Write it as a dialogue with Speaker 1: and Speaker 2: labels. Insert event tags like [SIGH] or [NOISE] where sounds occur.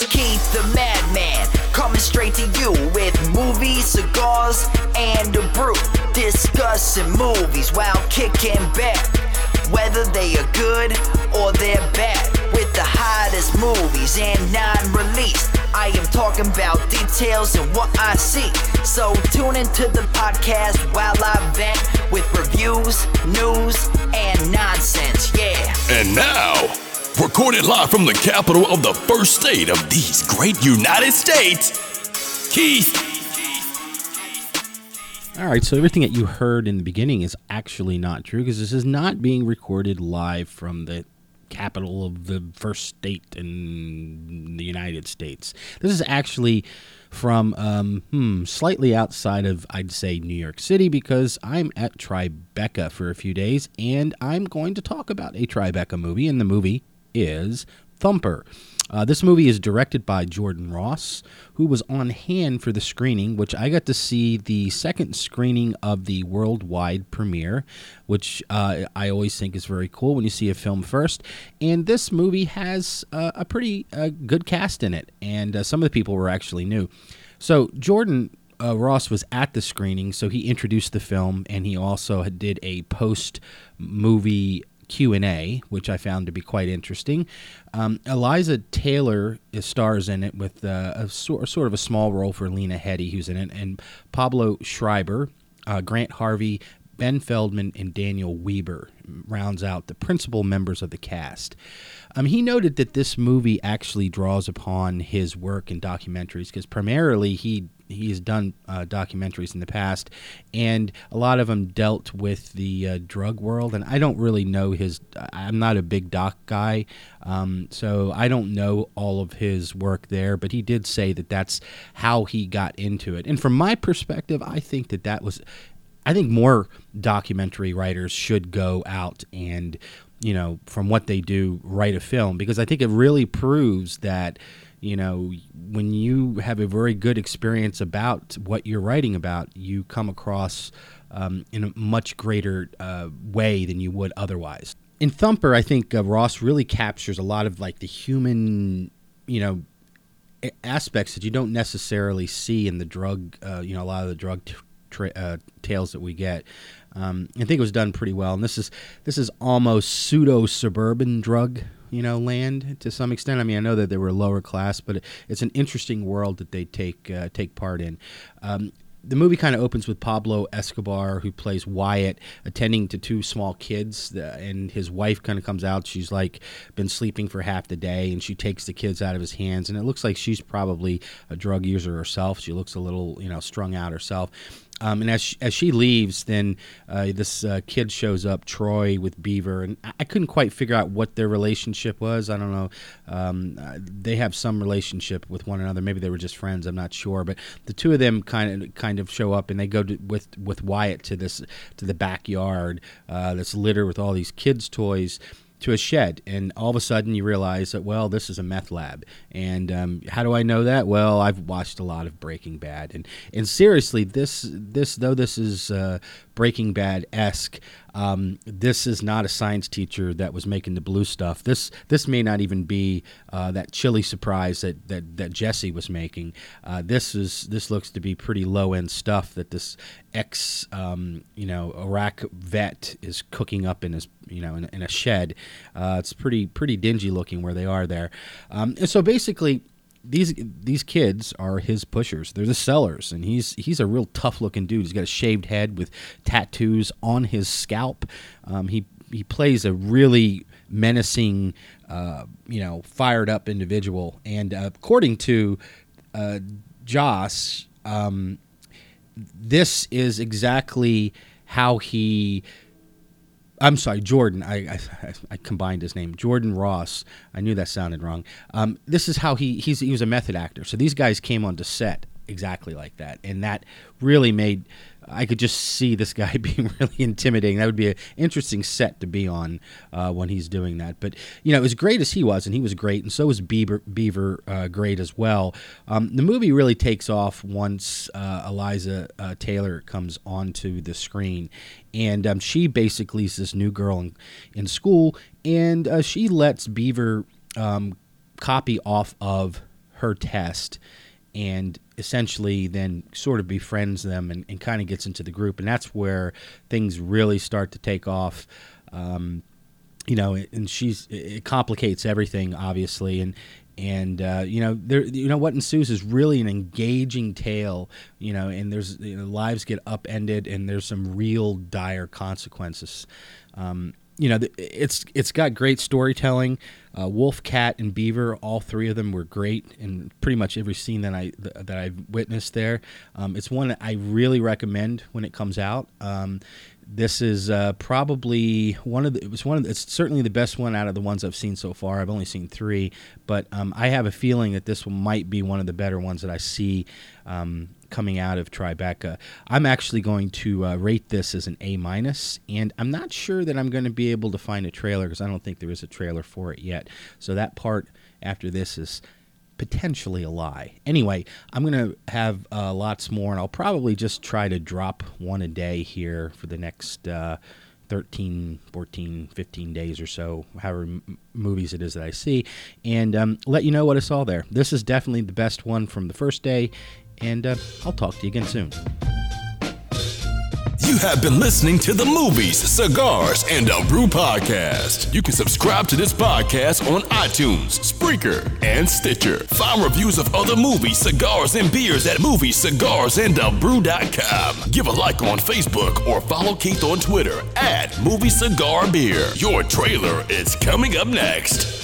Speaker 1: host, Keith the Madman, coming straight to you with movies, cigars, and a brew. Discussing movies while kicking back, whether they are good or they're bad. With the hottest movies and non released, I am talking about details and what I see. So tune into the podcast while I vent with reviews, news, and nonsense. Yeah.
Speaker 2: And now, recorded live from the capital of the first state of these great United States, Keith.
Speaker 3: All right, so everything that you heard in the beginning is actually not true because this is not being recorded live from the capital of the first state in the United States. This is actually from um, hmm, slightly outside of, I'd say, New York City because I'm at Tribeca for a few days and I'm going to talk about a Tribeca movie, and the movie is Thumper. Uh, this movie is directed by Jordan Ross, who was on hand for the screening, which I got to see the second screening of the worldwide premiere, which uh, I always think is very cool when you see a film first. And this movie has uh, a pretty uh, good cast in it, and uh, some of the people were actually new. So Jordan uh, Ross was at the screening, so he introduced the film, and he also did a post movie Q&A, which I found to be quite interesting. Um, Eliza Taylor stars in it with uh, a sort, sort of a small role for Lena Headey, who's in it, and Pablo Schreiber, uh, Grant Harvey, Ben Feldman, and Daniel Weber rounds out the principal members of the cast. Um, he noted that this movie actually draws upon his work in documentaries because primarily he he's done uh, documentaries in the past, and a lot of them dealt with the uh, drug world. And I don't really know his. I'm not a big doc guy, um, so I don't know all of his work there. But he did say that that's how he got into it. And from my perspective, I think that that was. I think more documentary writers should go out and, you know, from what they do, write a film because I think it really proves that you know, when you have a very good experience about what you're writing about, you come across um, in a much greater uh, way than you would otherwise. In Thumper, I think uh, Ross really captures a lot of like the human, you know, aspects that you don't necessarily see in the drug, uh, you know, a lot of the drug t- tra- uh, tales that we get. Um, I think it was done pretty well, and this is this is almost pseudo suburban drug you know land to some extent. I mean, I know that they were lower class, but it's an interesting world that they take uh, take part in. Um, the movie kind of opens with Pablo Escobar, who plays Wyatt, attending to two small kids, and his wife kind of comes out. She's like been sleeping for half the day, and she takes the kids out of his hands, and it looks like she's probably a drug user herself. She looks a little, you know, strung out herself. Um, and as she, as she leaves, then uh, this uh, kid shows up, Troy with Beaver, and I, couldn't quite figure out what their relationship was. I don't know. Um, uh, they have some relationship with one another. Maybe they were just friends. I'm not sure. But the two of them kind of kind of show up, and they go to, with with Wyatt to this to the backyard uh, that's littered with all these kids' toys to a shed, and all of a sudden you realize that well, this is a meth lab. And um, how do I know that? Well, I've watched a lot of Breaking Bad, and and seriously, this this though this is uh, Breaking Bad esque. Um, this is not a science teacher that was making the blue stuff. This this may not even be uh, that chili surprise that that, that Jesse was making. Uh, this is this looks to be pretty low end stuff that this ex um, you know Iraq vet is cooking up in his you know in, in a shed. Uh, it's pretty pretty dingy looking where they are there. Um, and so basically these these kids are his pushers. They're the sellers, and he's he's a real tough looking dude. He's got a shaved head with tattoos on his scalp. Um, he he plays a really menacing, uh, you know, fired up individual. And uh, according to uh, Joss, um, this is exactly how he I'm sorry, Jordan. I, I, I, combined his name, Jordan Ross. I knew that sounded wrong. Um, this is how he he's, he was a method actor. So these guys came onto set exactly like that, and that really made I could just see this guy [LAUGHS] being really intimidating. That would be an interesting set to be on uh, when he's doing that. But you know, as great as he was, and he was great, and so was Beaver, Beaver uh, great as well. Um, the movie really takes off once uh, Eliza uh, Taylor comes onto the screen, and um, she basically is this new girl in, in school, and uh, she lets Beaver um, copy off of her test and essentially then sort of befriends them and, and kind of gets into the group. And that's where things really start to take off. Um, you know, and she's it complicates everything, obviously, and and uh, you know there you know what ensues is really an engaging tale you know and there's you know, lives get upended and there's some real dire consequences um, you know it's it's got great storytelling uh, wolf Kat and beaver all three of them were great in pretty much every scene that i that i've witnessed there um, it's one that i really recommend when it comes out um, this is uh, probably one of the. It was one of. The, it's certainly the best one out of the ones I've seen so far. I've only seen three, but um, I have a feeling that this one might be one of the better ones that I see um, coming out of Tribeca. I'm actually going to uh, rate this as an A minus, and I'm not sure that I'm going to be able to find a trailer because I don't think there is a trailer for it yet. So that part after this is potentially a lie. Anyway, I'm going to have uh, lots more, and I'll probably just try to drop one a day here for the next uh, 13, 14, 15 days or so, however m- movies it is that I see, and um, let you know what I saw there. This is definitely the best one from the first day, and uh, I'll talk to you again soon.
Speaker 2: You have been listening to the Movies, Cigars, and a Brew podcast. You can subscribe to this podcast on iTunes, Spreaker, and Stitcher. Find reviews of other movies, cigars, and beers at moviescigarsandabrew.com. Give a like on Facebook or follow Keith on Twitter at Movie Cigar Beer. Your trailer is coming up next.